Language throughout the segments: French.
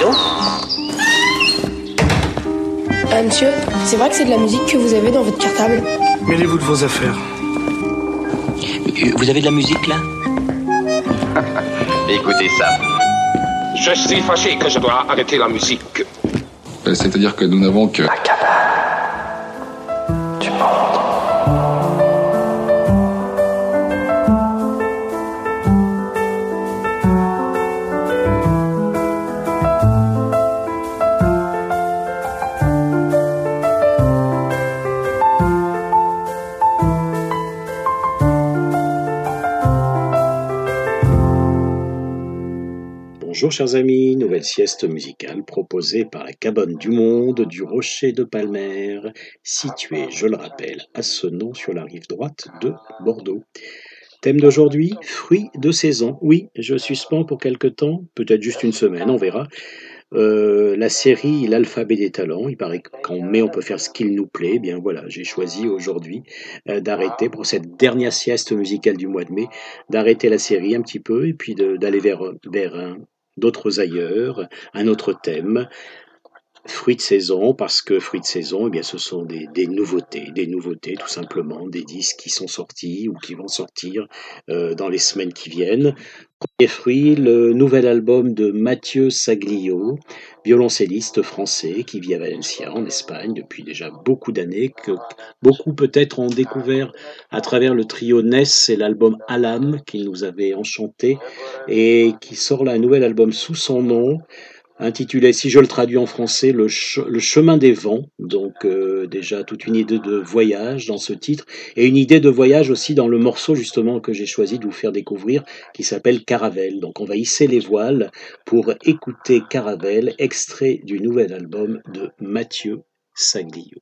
Donc. Euh, monsieur, c'est vrai que c'est de la musique que vous avez dans votre cartable Mêlez-vous de vos affaires. Vous avez de la musique là? Écoutez ça. Je suis fâché que je dois arrêter la musique. Euh, C'est-à-dire que nous n'avons que... Chers amis, nouvelle sieste musicale proposée par la cabane du monde du Rocher de Palmer, située, je le rappelle, à ce nom sur la rive droite de Bordeaux. Thème d'aujourd'hui, fruits de saison. Oui, je suspends pour quelque temps, peut-être juste une semaine, on verra. Euh, la série L'alphabet des talents, il paraît qu'en mai on peut faire ce qu'il nous plaît. Eh bien voilà, j'ai choisi aujourd'hui euh, d'arrêter pour cette dernière sieste musicale du mois de mai, d'arrêter la série un petit peu et puis d'aller vers, vers un- d'autres ailleurs, un autre thème. Fruits de saison, parce que fruits de saison, eh ce sont des, des nouveautés, des nouveautés tout simplement, des disques qui sont sortis ou qui vont sortir euh, dans les semaines qui viennent. Premier fruit, le nouvel album de Mathieu Saglio, violoncelliste français qui vit à Valencia en Espagne depuis déjà beaucoup d'années, que beaucoup peut-être ont découvert à travers le trio Ness et l'album Alam qui nous avait enchanté et qui sort là un nouvel album sous son nom intitulé, si je le traduis en français, Le, che- le chemin des vents. Donc euh, déjà toute une idée de voyage dans ce titre et une idée de voyage aussi dans le morceau justement que j'ai choisi de vous faire découvrir qui s'appelle Caravelle. Donc on va hisser les voiles pour écouter Caravelle, extrait du nouvel album de Mathieu Saglio.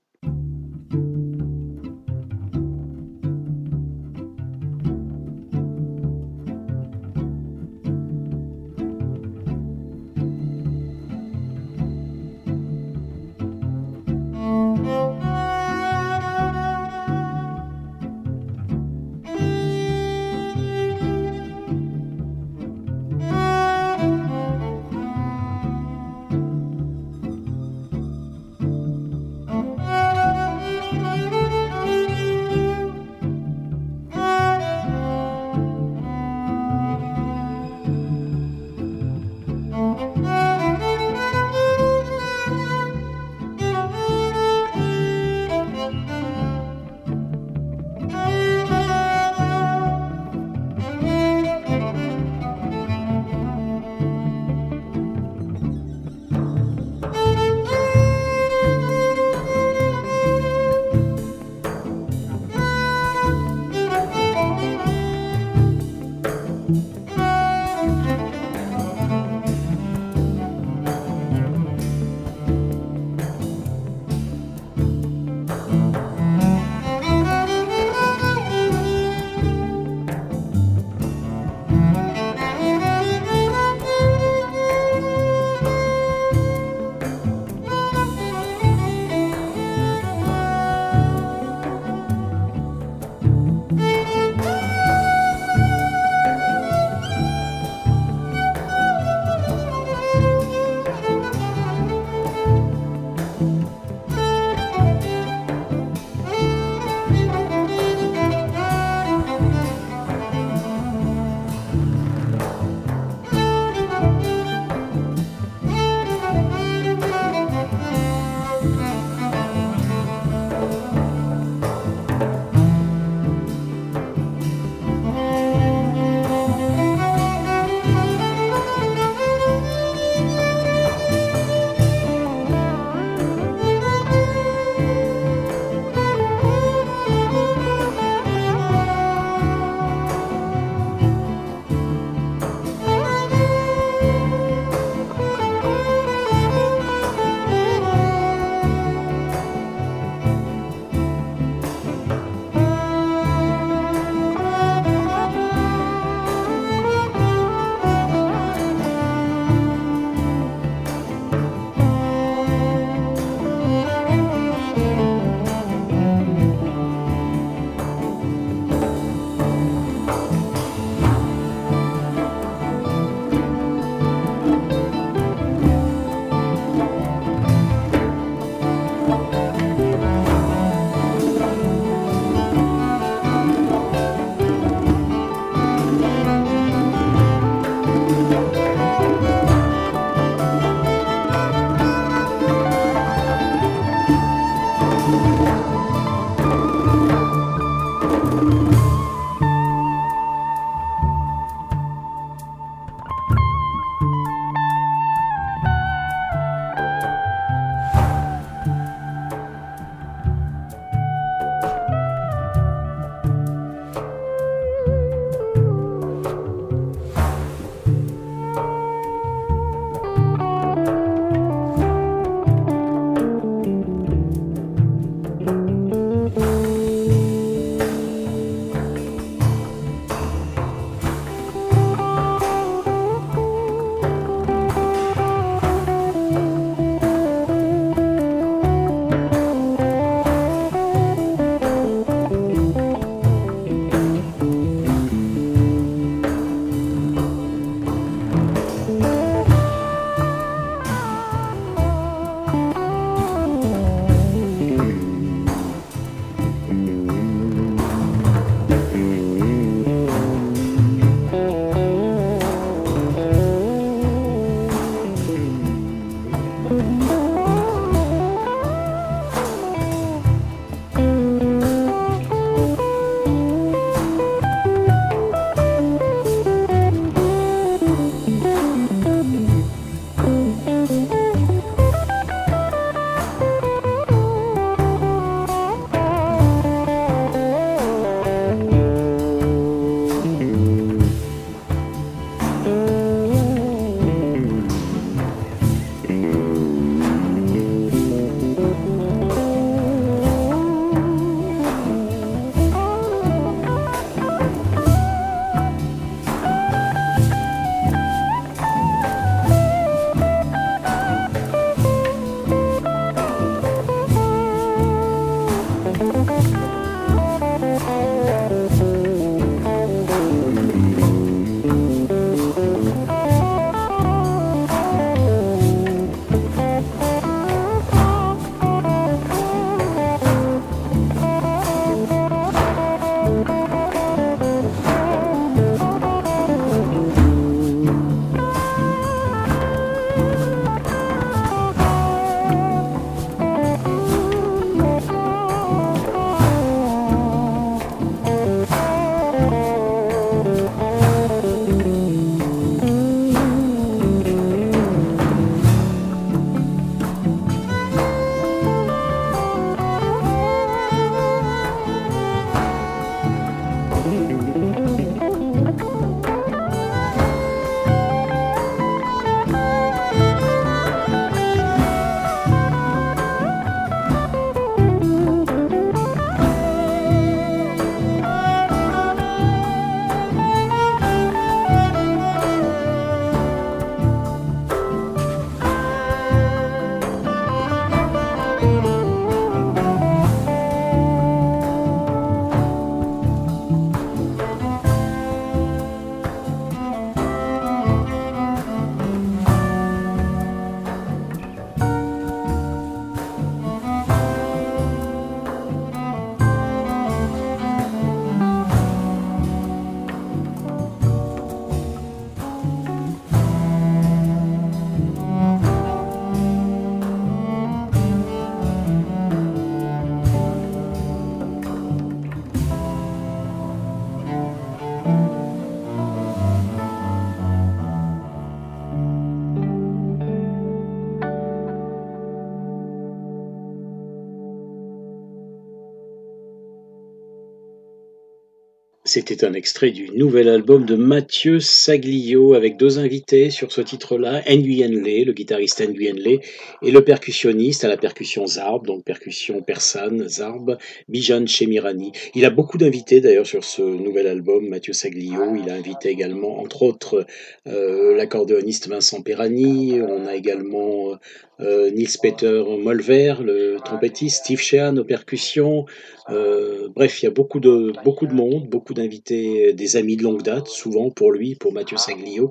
C'était un extrait du nouvel album de Mathieu Saglio avec deux invités sur ce titre-là, Nguyen Le, le guitariste Nguyen Le, et le percussionniste à la percussion Zarb, donc percussion persane, Zarb, Bijan Chemirani. Il a beaucoup d'invités d'ailleurs sur ce nouvel album, Mathieu Saglio. Il a invité également, entre autres, euh, l'accordéoniste Vincent Perani. On a également euh, Nils Peter Molver, le trompettiste, Steve Sheehan aux percussions. Euh, bref, il y a beaucoup de, beaucoup de monde, beaucoup d'invités, des amis de longue date, souvent pour lui, pour Mathieu Saglio.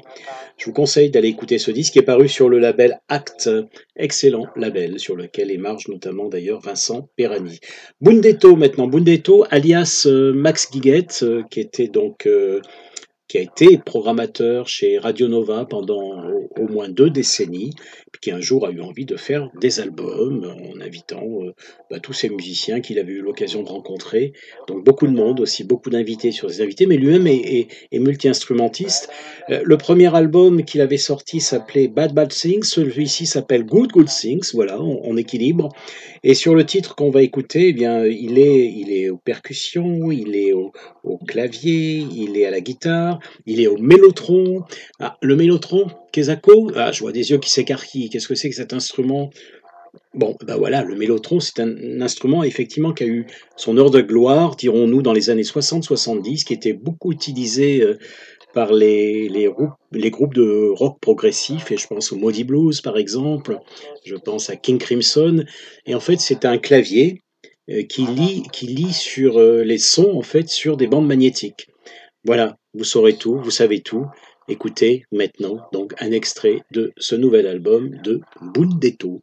Je vous conseille d'aller écouter ce disque qui est paru sur le label Act, excellent label sur lequel émarge notamment d'ailleurs Vincent Perani. Bundetto maintenant, Bundetto alias euh, Max Guiguette, qui a été programmateur chez Radio Nova pendant au, moins deux décennies, qui un jour a eu envie de faire des albums en invitant euh, bah, tous ces musiciens qu'il avait eu l'occasion de rencontrer. Donc beaucoup de monde, aussi beaucoup d'invités sur des invités, mais lui-même est, multi-instrumentiste. Euh, le premier album qu'il avait sorti s'appelait Bad Bad Things, celui-ci s'appelle Good Good Things, voilà, en, équilibre. Et sur le titre qu'on va écouter, eh bien, il est, il est aux percussions, il est au, clavier, il est à la guitare, il est au mélotron. Ah, le mélotron, Kezako, ah, je vois des yeux qui s'écarquillent. Qu'est-ce que c'est que cet instrument? Bon, ben voilà, le mélotron, c'est un instrument effectivement qui a eu son heure de gloire, dirons-nous, dans les années 60-70, qui était beaucoup utilisé euh, par les, les, les, groupes de rock progressif, et je pense au Maudie Blues par exemple, je pense à King Crimson, et en fait c'est un clavier euh, qui lit, qui lit sur euh, les sons en fait sur des bandes magnétiques. Voilà, vous saurez tout, vous savez tout. Écoutez maintenant donc un extrait de ce nouvel album de Bundetto.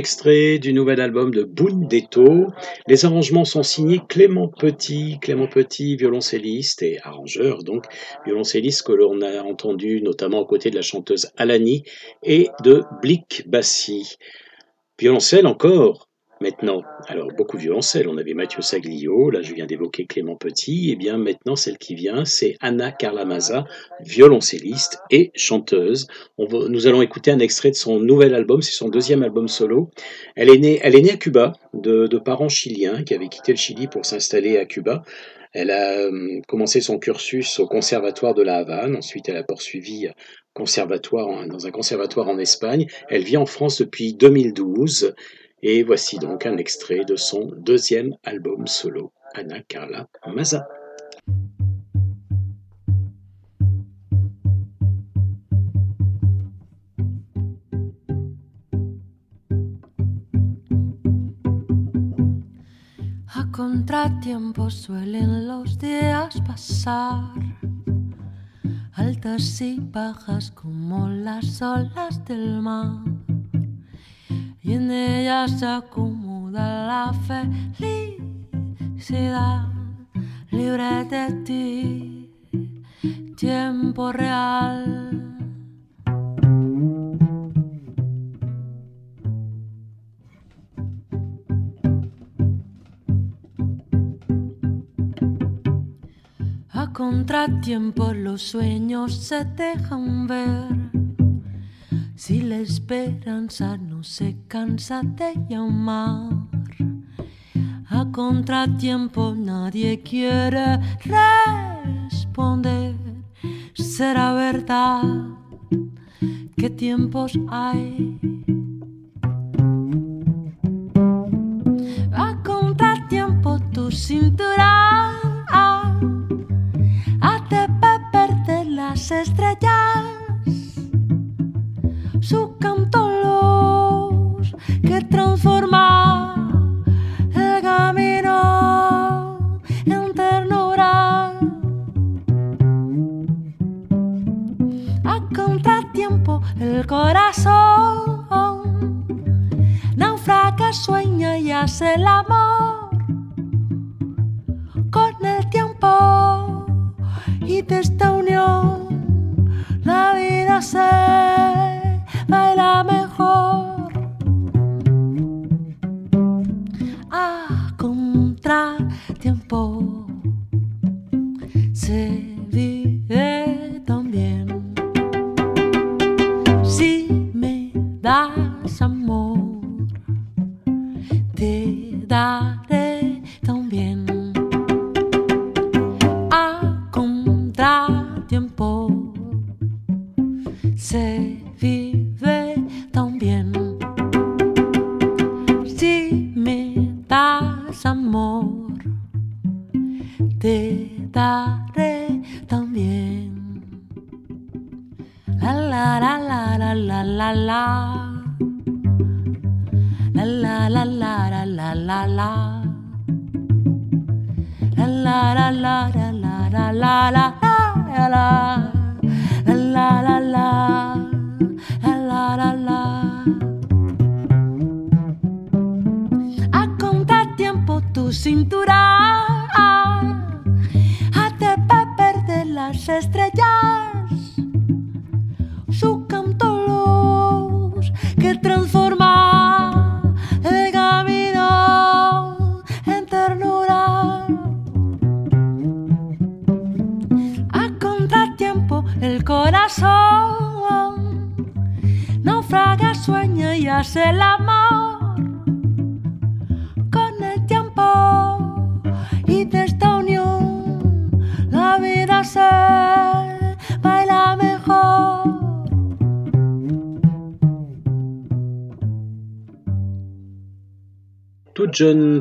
Extrait du nouvel album de Bundetto. Les arrangements sont signés Clément Petit, Clément Petit, violoncelliste et arrangeur, donc violoncelliste que l'on a entendu notamment aux côtés de la chanteuse Alani et de Blick Bassi. Violoncelle encore, Maintenant, alors beaucoup de violoncelles. On avait Mathieu Saglio, là je viens d'évoquer Clément Petit. Et eh bien maintenant, celle qui vient, c'est Anna Carlamasa, violoncelliste et chanteuse. nous allons écouter un extrait de son nouvel album, c'est son deuxième album solo. Elle est née, elle est née à Cuba, de, parents chiliens qui avaient quitté le Chili pour s'installer à Cuba. Elle a euh, commencé son cursus au conservatoire de la Havane, ensuite elle a poursuivi conservatoire dans un conservatoire en Espagne. Elle vit en France depuis 2012. Et voici donc un extrait de son deuxième album solo, Anna Carla Maza. A contratiempo suelen los días pasar, altas y bajas como las olas del mar. Y en ella se acomoda la felicidad libre de ti, tiempo real. A contratiempo los sueños se dejan ver si la esperanza no se cansa de llamar, a contratiempo nadie quiere responder. Será verdad qué tiempos hay.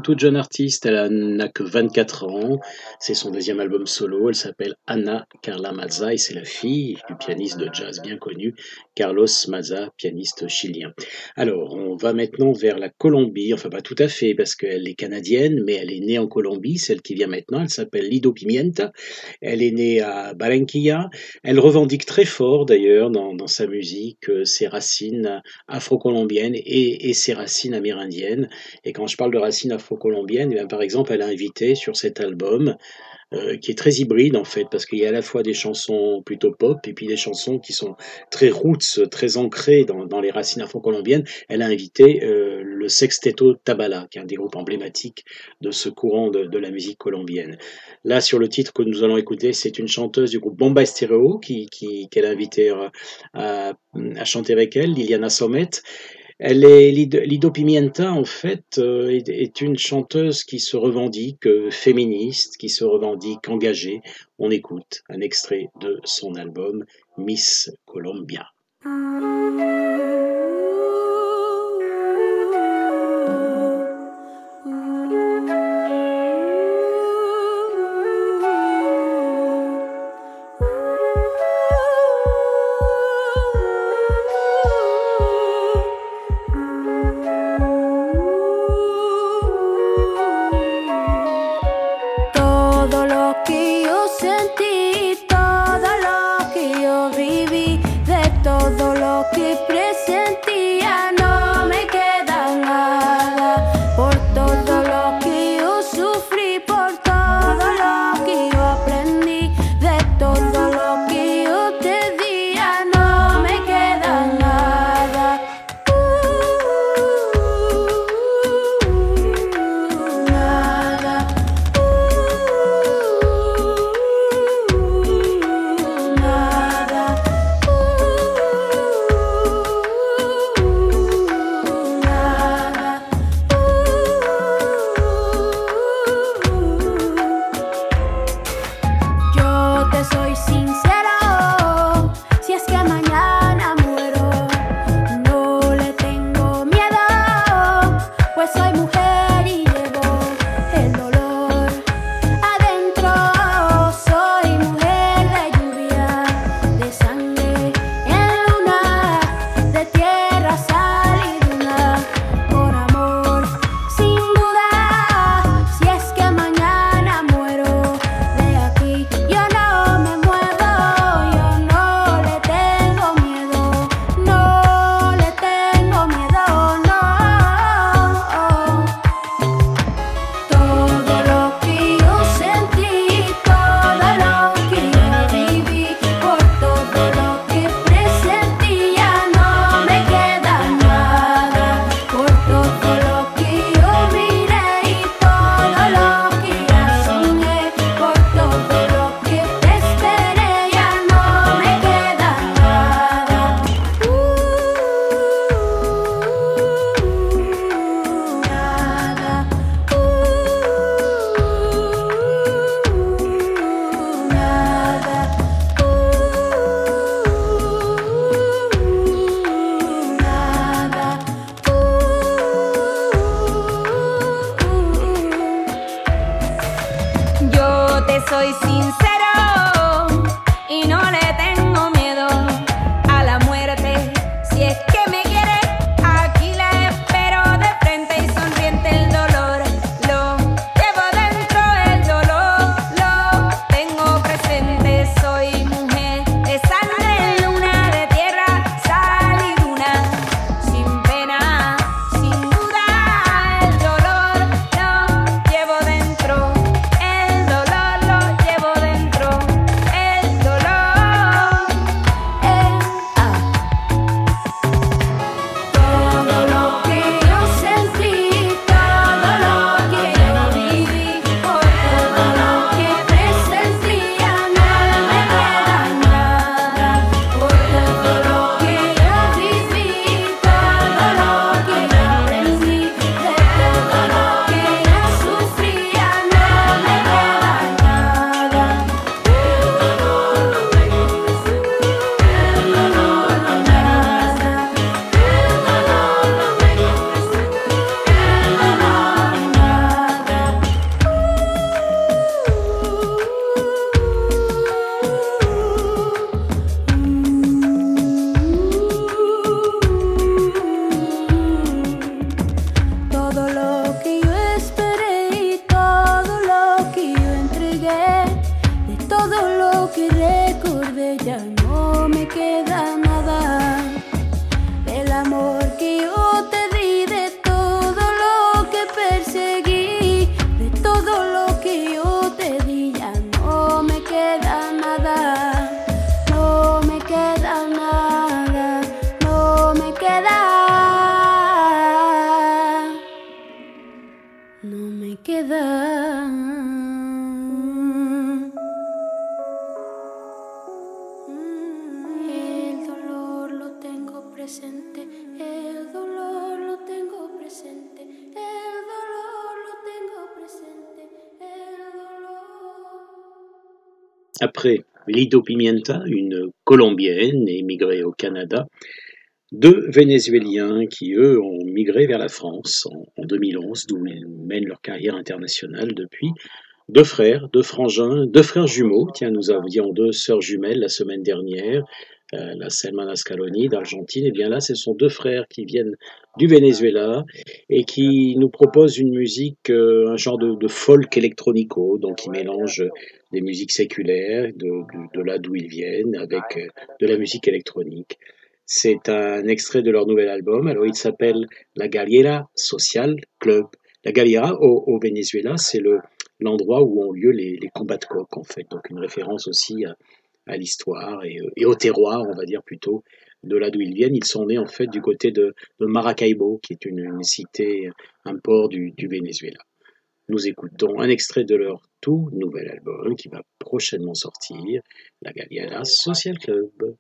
Toute jeune artiste, elle n'a que 24 ans. C'est son deuxième album solo. Elle s'appelle Anna Carla Mazza et c'est la fille du pianiste de jazz bien connu Carlos Mazza, pianiste chilien. Alors, on va maintenant vers la Colombie. Enfin, pas tout à fait parce qu'elle est canadienne, mais elle est née en Colombie. Celle qui vient maintenant, elle s'appelle Lido Pimienta. Elle est née à Barranquilla. Elle revendique très fort d'ailleurs dans, sa musique euh, ses racines afro-colombiennes et, et ses racines amérindiennes. Et quand je parle de racines afro-colombiennes, eh par exemple, elle a invité sur cet album euh, qui est très hybride en fait, parce qu'il y a à la fois des chansons plutôt pop et puis des chansons qui sont très roots, très ancrées dans, dans les racines afro-colombiennes. Elle a invité euh, le Sexteto Tabala, qui est un des groupes emblématiques de ce courant de, de la musique colombienne. Là, sur le titre que nous allons écouter, c'est une chanteuse du groupe Bomba Estéreo qui, qui, qu'elle a invité euh, à, à, chanter avec elle, Liliana Sommet. Lido Pimienta en fait euh, est, une chanteuse qui se revendique euh, féministe, qui se revendique engagée. On écoute un extrait de son album Miss Colombia. Après Lido Pimienta, une Colombienne émigrée au Canada, deux Vénézuéliens qui, eux, ont migré vers la France en, en 2011, d'où ils mènent leur carrière internationale depuis. Deux frères, deux frangins, deux frères jumeaux. Tiens, nous avions deux sœurs jumelles la semaine dernière, euh, la Selma Nascaloni d'Argentine. Et bien là, ce sont deux frères qui viennent du Venezuela et qui nous proposent une musique, euh, un genre de, de folk électronico, donc qui mélange des musiques séculaires, de, là d'où ils viennent, avec euh, de la musique électronique. C'est un extrait de leur nouvel album. Alors, il s'appelle La Galera Social Club. La Galera au, Venezuela, c'est le, l'endroit où ont lieu les, combats de coq, en fait. Donc, une référence aussi à, l'histoire et, et, au terroir, on va dire plutôt, de là d'où ils viennent. Ils sont nés, en fait, du côté de, de Maracaibo, qui est une, une, cité, un port du, du Venezuela. Nous écoutons un extrait de leur tout nouvel album qui va prochainement sortir, La Galera Social Club.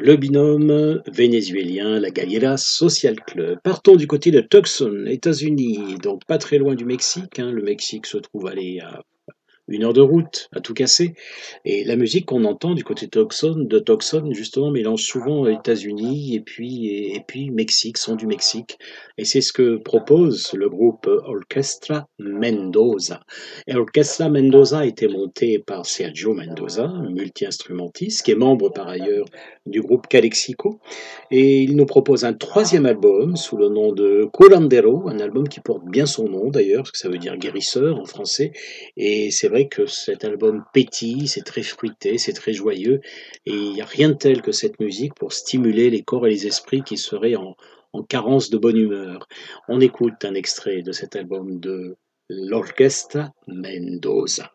Le binôme vénézuélien, la Galera Social Club. Partons du côté de Tucson, États-Unis, donc pas très loin du Mexique. Hein. Le Mexique se trouve allé à une heure de route à tout casser. Et la musique qu'on entend du côté de Tucson, justement, mélange souvent États-Unis et puis, et, puis Mexique, son du Mexique. Et c'est ce que propose le groupe Orchestra Mendoza. Et Orchestra Mendoza a été monté par Sergio Mendoza, multi-instrumentiste, qui est membre par ailleurs du groupe Calexico. Et il nous propose un troisième album sous le nom de Curandero, un album qui porte bien son nom d'ailleurs, parce que ça veut dire guérisseur en français. Et c'est que cet album pétille, c'est très fruité, c'est très joyeux, et il n'y a rien de tel que cette musique pour stimuler les corps et les esprits qui seraient en, en carence de bonne humeur. On écoute un extrait de cet album de l'Orchestra Mendoza.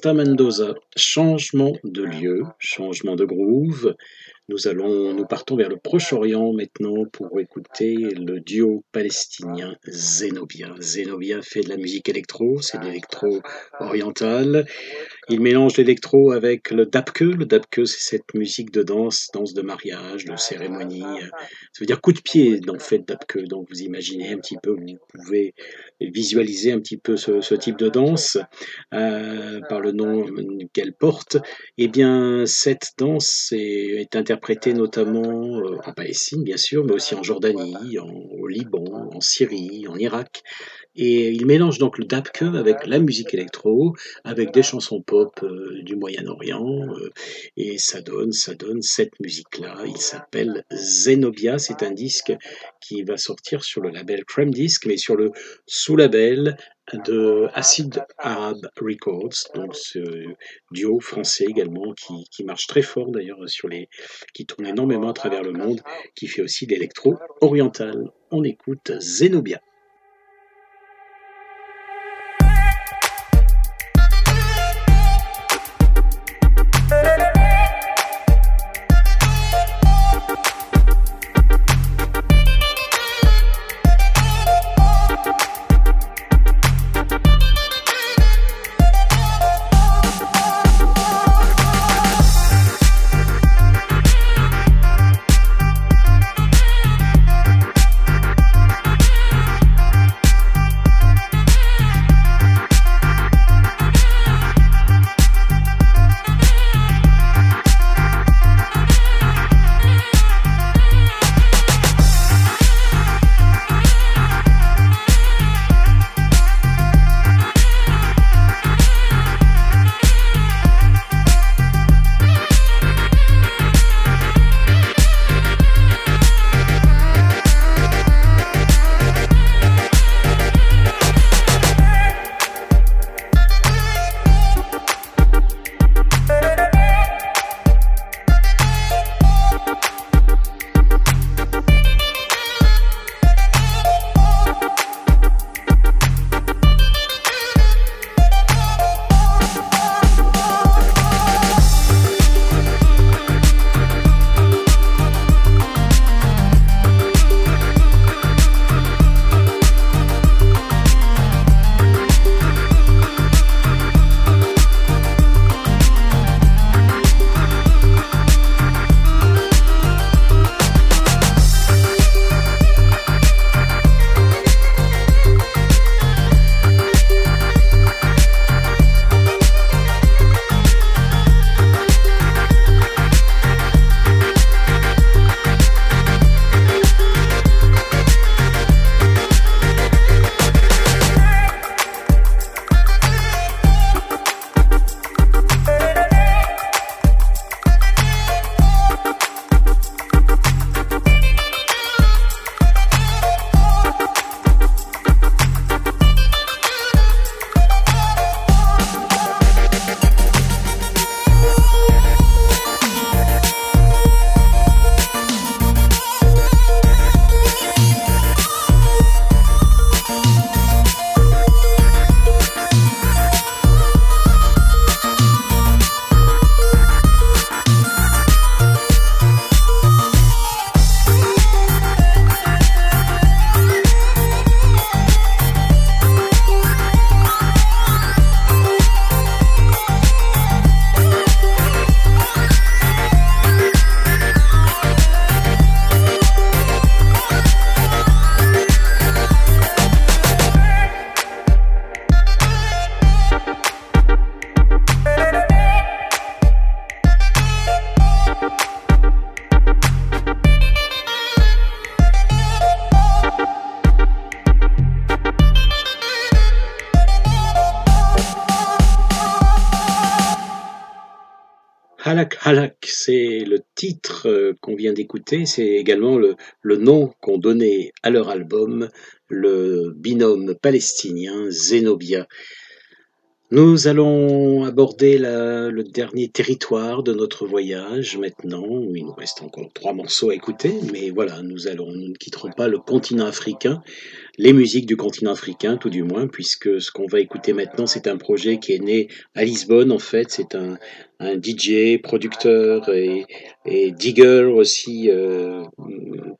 Cuesta Mendoza, changement de lieu, changement de groove. Nous allons, nous partons vers le Proche-Orient maintenant pour écouter le duo palestinien Zenobia. Zenobia fait de la musique électro, c'est de l'électro oriental. Il mélange l'électro avec le dabke. Le dabke, c'est cette musique de danse, danse de mariage, de cérémonie. Ça veut dire coup de pied, en fait, dabke. Donc vous imaginez un petit peu, vous pouvez visualiser un petit peu ce, type de danse euh, par le nom qu'elle porte. Eh bien, cette danse est, interprétée notamment euh, en Palestine, bien sûr, mais aussi en Jordanie, en, au Liban, en Syrie, en Irak. Et il mélange donc le dabke avec la musique électro, avec des chansons pop euh, du Moyen-Orient, euh, et ça donne, ça donne cette musique-là. Il s'appelle Zenobia, c'est un disque qui va sortir sur le label Creme Disc, mais sur le sous-label de Acid Arab Records, donc ce duo français également qui, qui marche très fort d'ailleurs sur les, qui tourne énormément à travers le monde, qui fait aussi l'électro oriental. On écoute Zenobia. Le titre euh, qu'on vient d'écouter, c'est également le, nom qu'ont donné à leur album le binôme palestinien Zenobia. Nous allons aborder la- le dernier territoire de notre voyage maintenant. Il nous reste encore trois morceaux à écouter, mais voilà, nous allons, nous ne quitterons pas le continent africain, les musiques du continent africain tout du moins, puisque ce qu'on va écouter maintenant, c'est un projet qui est né à Lisbonne en fait. C'est un, DJ, producteur et, et digger aussi euh,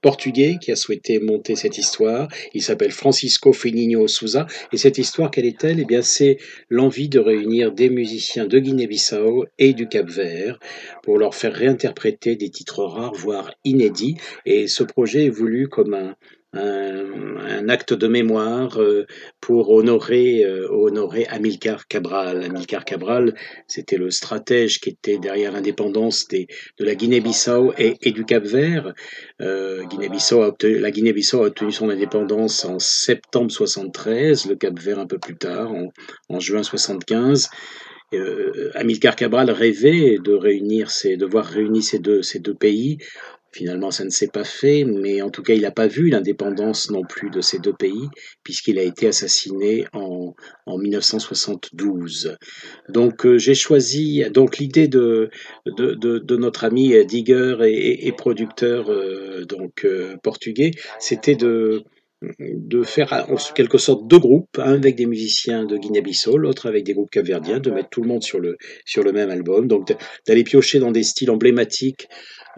portugais qui a souhaité monter cette histoire. Il s'appelle Francisco Fininho Souza. Et cette histoire, quelle est-elle? Eh bien, c'est l'envie de réunir des musiciens de Guinée-Bissau et du Cap-Vert pour leur faire réinterpréter des titres rares, voire inédits. Et ce projet est voulu comme un, un, acte de mémoire euh, pour honorer, euh, honorer Cabral. Amilcar Cabral, c'était le stratège qui était derrière l'indépendance de la Guinée-Bissau et, du Cap-Vert. Euh, la Guinée-Bissau a obtenu son indépendance en septembre 73, le Cap-Vert un peu plus tard, en, juin 75. Euh, Amilcar Cabral rêvait de réunir de voir réunir ces ces deux pays. Finalement, ça ne s'est pas fait, mais en tout cas, il n'a pas vu l'indépendance non plus de ces deux pays, puisqu'il a été assassiné en, en 1972. Donc, euh, j'ai choisi donc l'idée de, de, de, notre ami Digger et producteur euh, donc euh, portugais, c'était de de faire en quelque sorte deux groupes, un avec des musiciens de Guinée-Bissau, l'autre avec des groupes capverdiens, de mettre tout le monde sur le, sur le même album, donc d'aller piocher dans des styles emblématiques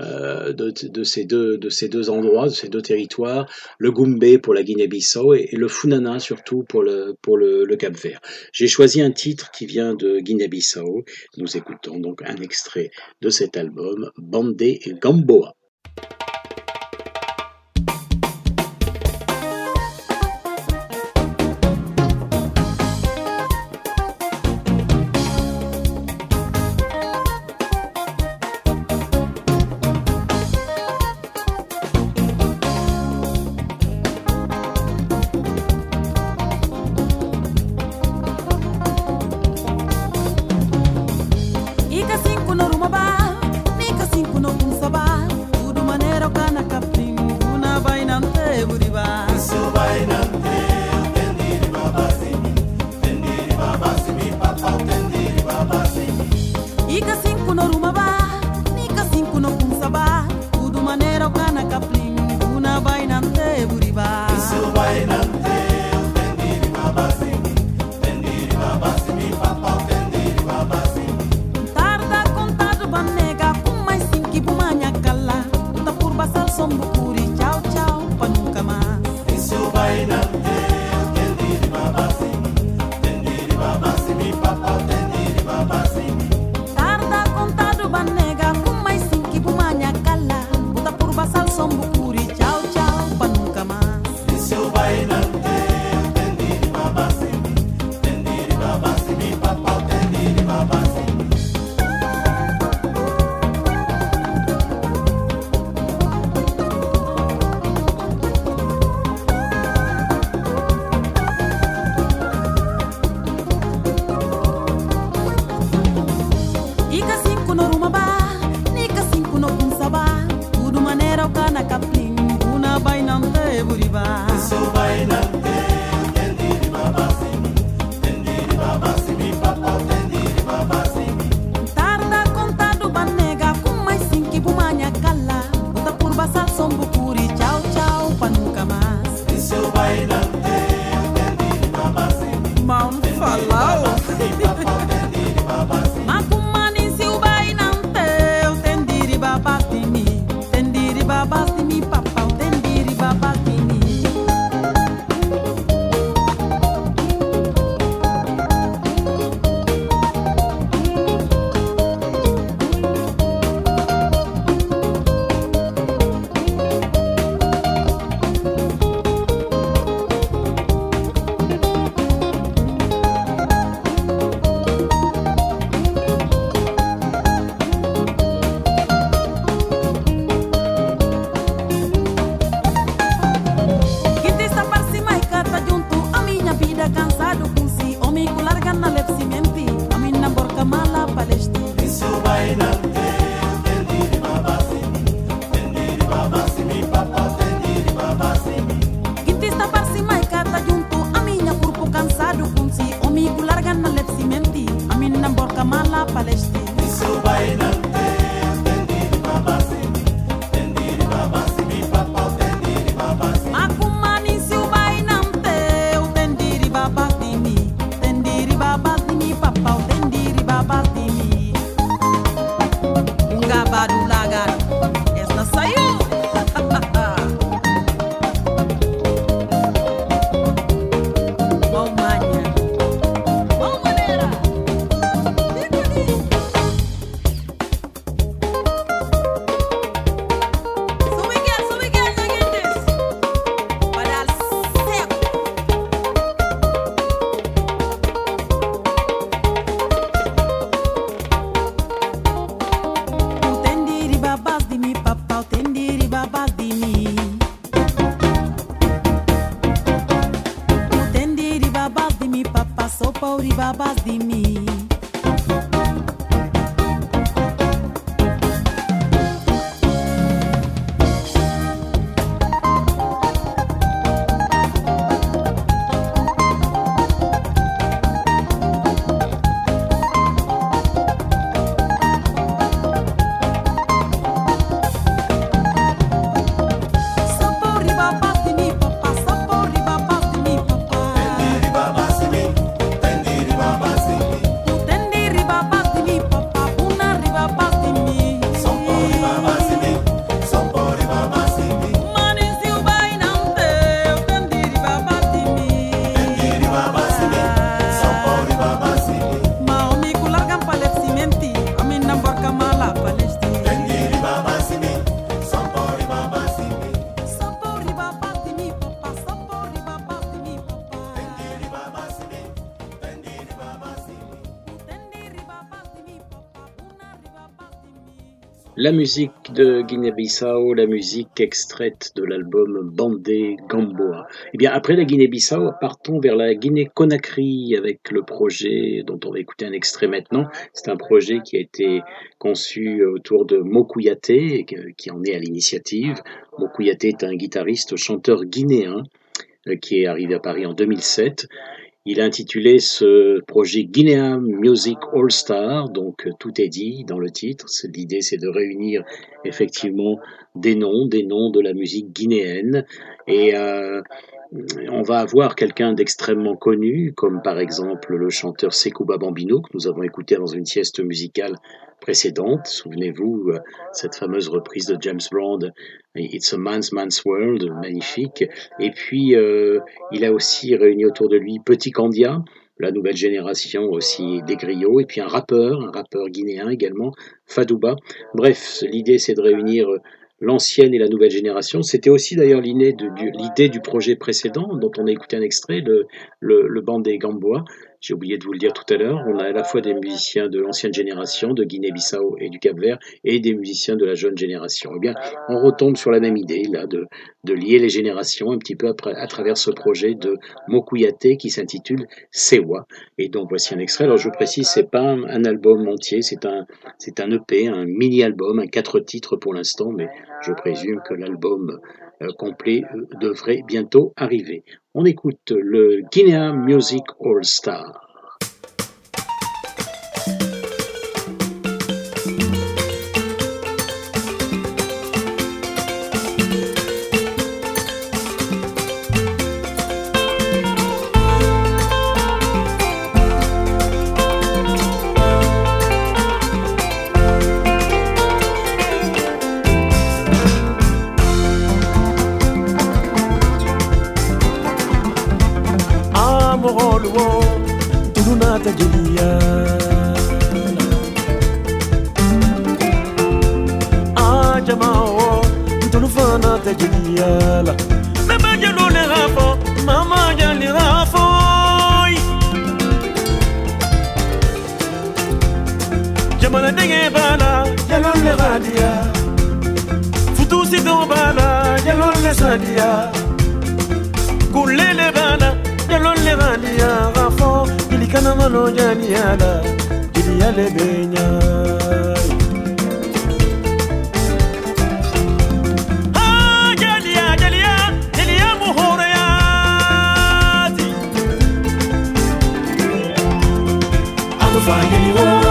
euh, de, de, ces deux, de ces deux endroits, de ces deux territoires, le Goumbé pour la Guinée-Bissau et, et le Funana surtout pour le, pour le, le Cap-Vert. J'ai choisi un titre qui vient de Guinée-Bissau, nous écoutons donc un extrait de cet album, Bandé Gamboa. La musique de Guinée-Bissau, la musique extraite de l'album Bandé Gamboa. Eh bien, après la Guinée-Bissau, partons vers la Guinée-Conakry avec le projet dont on va écouter un extrait maintenant. C'est un projet qui a été conçu autour de Mokouyaté, qui en est à l'initiative. Mokouyaté est un guitariste, chanteur guinéen euh, qui est arrivé à Paris en 2007. Il a intitulé ce projet Guinea Music All Star, donc euh, tout est dit dans le titre. L'idée, c'est de réunir effectivement des noms, des noms de la musique guinéenne. Et euh, on va avoir quelqu'un d'extrêmement connu, comme par exemple le chanteur Sekouba Bambino, que nous avons écouté dans une sieste musicale précédente. Souvenez-vous, euh, cette fameuse reprise de James Brown, It's a Man's Man's World, magnifique. Et puis, euh, il a aussi réuni autour de lui Petit Candia, la nouvelle génération aussi des griots, et puis un rappeur, un rappeur guinéen également, Fadouba. Bref, l'idée c'est de réunir l'ancienne et la nouvelle génération. C'était aussi d'ailleurs l'idée du, projet précédent dont on a écouté un extrait, le, le, band des Gamboa. J'ai oublié de vous le dire tout à l'heure. On a à la fois des musiciens de l'ancienne génération, de Guinée-Bissau et du Cap-Vert, et des musiciens de la jeune génération. Eh bien, on retombe sur la même idée là de, de lier les générations un petit peu après, à travers ce projet de Mokouyaté qui s'intitule Sewa. Et donc voici un extrait. Alors je vous précise, c'est pas un, un album entier, c'est un c'est un EP, un mini-album, un quatre titres pour l'instant, mais je présume que l'album euh, complet euh, devrait bientôt arriver. On écoute le Guinea Music All Star. yala bébé jalo le rafo mama jali rafo jamana denge bala jalo le radia. Futu sidon bala jalo le sadia. Kulele bala jalo le radia. Rafo ilikana malo jali yala jili yale benya fajnie miło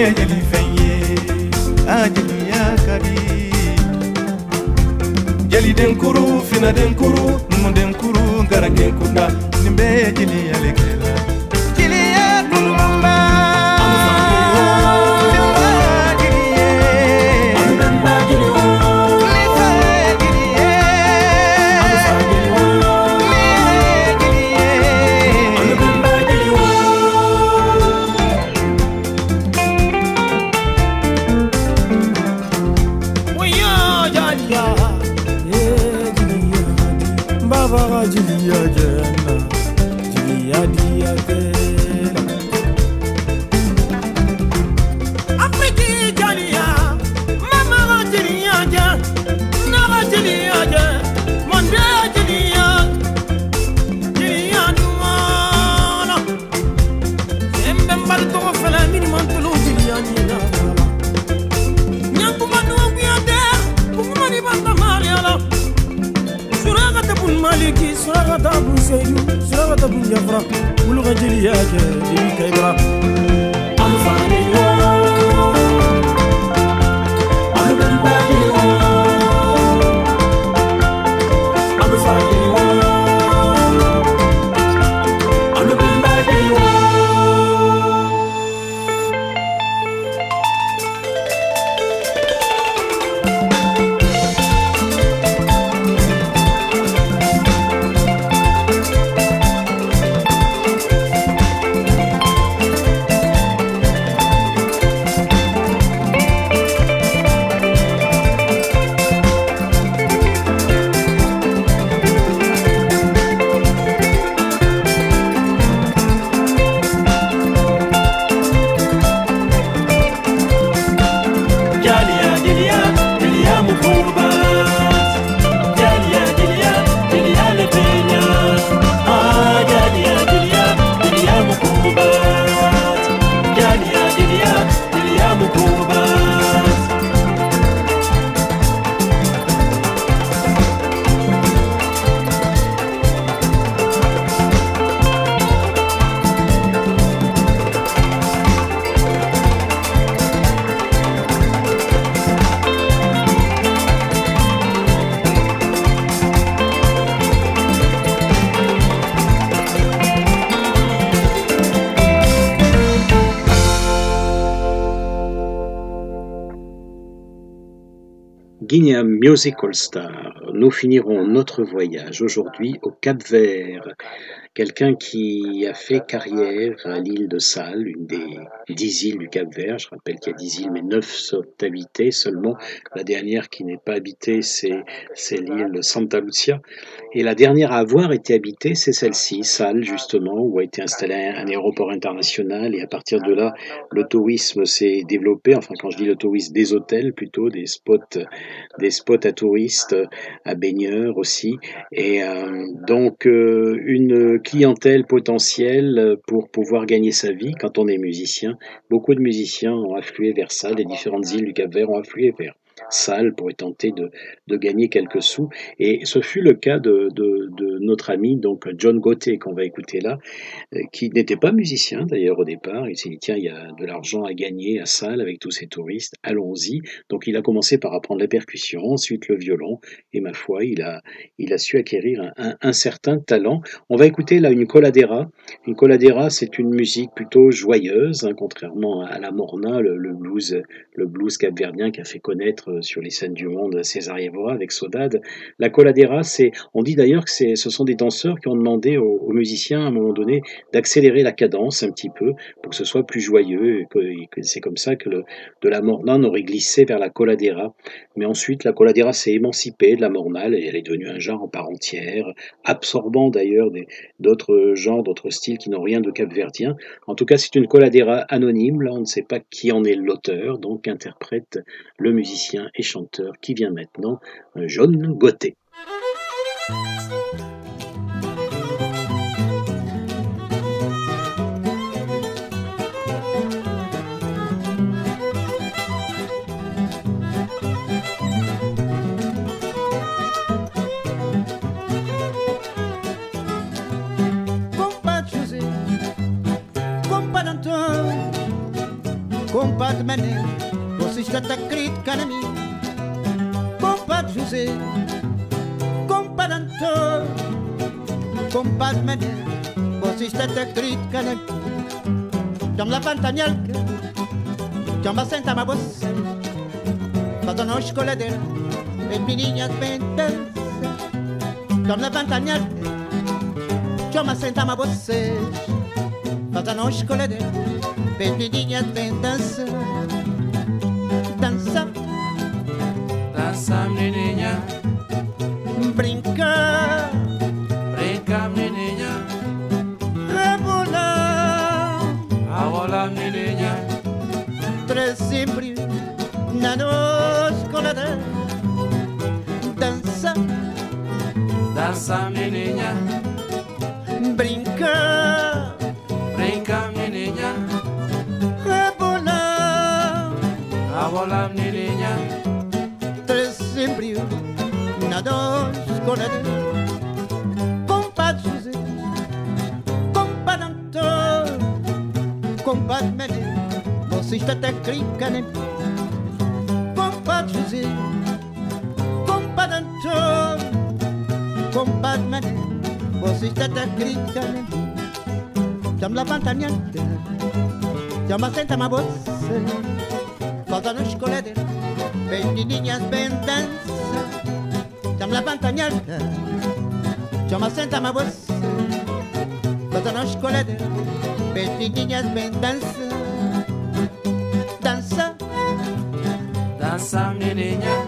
ye jeli fɛn ye a jeliya ka di jelidenkuru finadenkuru numudenkuru garadenkunda nin bɛɛ ye jeliyale kɛlɛ Musical Star. Nous finirons notre voyage aujourd'hui au Cap Vert. Quelqu'un qui a fait carrière à l'île de Sal, une des dix îles du Cap Vert. Je rappelle qu'il y a dix îles, mais neuf sont habitées seulement. La dernière qui n'est pas habitée, c'est, l'île de Santa Lucia. Et la dernière à avoir été habitée, c'est celle-ci, Sal, justement, où a été installé un aéroport international. Et à partir de là, le tourisme s'est développé. Enfin, quand je dis le tourisme, des hôtels plutôt, des spots, des spots à touristes, à baigneurs aussi. Et euh, donc, euh, une clientèle potentielle pour pouvoir gagner sa vie quand on est musicien. Beaucoup de musiciens ont afflué vers ça, les différentes îles du Cap-Vert ont afflué vers salle pour tenter de, gagner quelques sous. Et ce fut le cas de, notre ami donc John Gauthier qu'on va écouter là, euh, qui n'était pas musicien d'ailleurs au départ. Il s'est dit tiens il y a de l'argent à gagner à salle avec tous ces touristes, allons-y. Donc il a commencé par apprendre la percussion, ensuite le violon et ma foi il a il a su acquérir un certain talent. On va écouter là une coladera. Une coladera c'est une musique plutôt joyeuse, hein, contrairement à la morna, le, le blues le blues capverdien qui a fait connaître sur les scènes du monde César Évora avec Sodade. La coladera, c'est, on dit d'ailleurs que ce sont des danseurs qui ont demandé aux, musiciens à un moment donné d'accélérer la cadence un petit peu pour que ce soit plus joyeux et que, c'est comme ça que le, de la morna on aurait glissé vers la coladera. Mais ensuite, la coladera s'est émancipée de la mornale et elle est devenue un genre en part entière, absorbant d'ailleurs d'autres genres, d'autres styles qui n'ont rien de capverdien. En tout cas, c'est une coladera anonyme. Là, on ne sait pas qui en est l'auteur, donc interprète le musicien et chanteur qui vient maintenant, John Gauthier. Compadre Mané, você está tá criticando a. José, está tá criticando a mim. Jam la pantanhalca, jam la senta ma você, faz a nossa escola dela, as meninas bem dançam. Jam la senta ma Pedidinha Niña. Brinca. Brinca, mi niña. Rebola. A volar, mi niña. Tres siempre, una noche con la Danza. Danza, mi niña. Brinca. Brinca, mi niña. Rebola. A volar, mi niña. dos Compa José, compa Danton, compa Mené Você está até cricane né? Compa José, compa Danton, compa Mené Você está até cricane né? Chama levanta minha terra, chama senta uma bolsa Falta nos corredores, vestidinhas bem dança. la pantagnata Yo me senta ma voz Bota no chocolate Vestidinhas bem dança Dança Dança menininha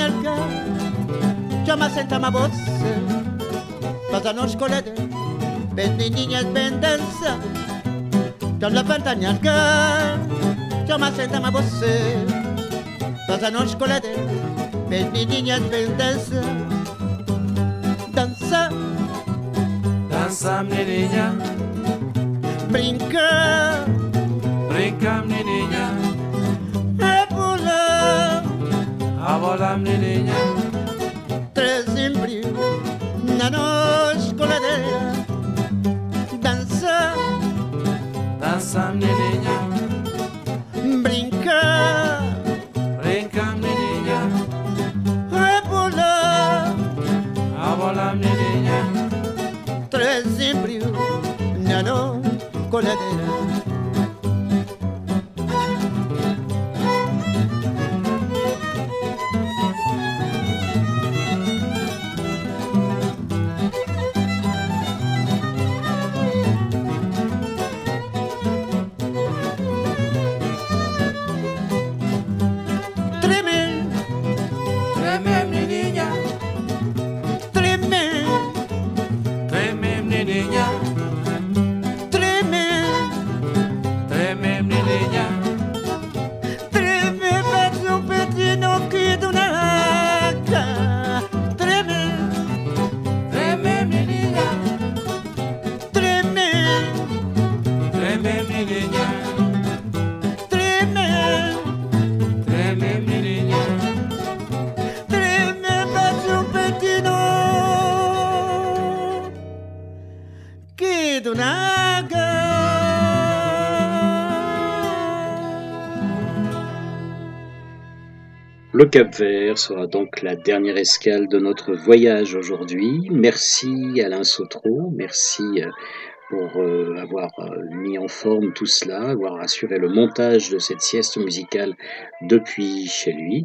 Al cœur. Yo me senta ma voz, pas a nos colete, ben de niñas ben danza. Yo la pantalla al cœur, yo me senta ma voz, pas a nos colete, ben de niñas ben danza. Danza, danza mi niña, brinca, brinca mi niña. volar mi niña. Tres siempre una noche coladera, danza, danza mi niña. Brinca, brinca mi niña. A volar, a volar mi niña. Tres siempre una noche coladera. Le Cap Vert sera donc la dernière escale de notre voyage aujourd'hui. Merci Alain Sautreau, merci euh, pour euh, avoir euh, mis en forme tout cela, avoir assuré le montage de cette sieste musicale depuis chez lui.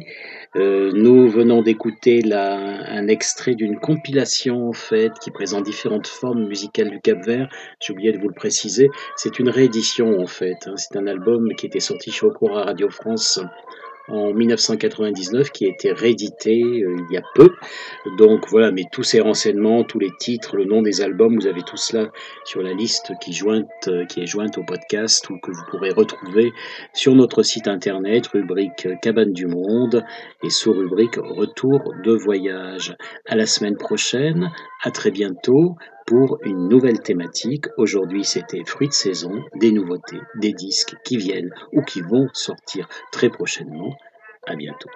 Nous venons d'écouter un extrait d'une compilation en fait qui présente différentes formes musicales du Cap Vert. J'ai oublié de vous le préciser. C'est une réédition en fait. hein. C'est un album qui était sorti chez Okura Radio France en 1999 qui a été réédité euh, il y a peu. Donc voilà, mais tous ces renseignements, tous les titres, le nom des albums, vous avez tout cela sur la liste qui, jointe, euh, qui est jointe au podcast ou que vous pourrez retrouver sur notre site internet, rubrique Cabane du Monde et sous rubrique Retour de voyage. À la semaine prochaine, à très bientôt pour une nouvelle thématique. Aujourd'hui, c'était fruits de saison, des nouveautés, des disques qui viennent ou qui vont sortir très prochainement. À bientôt.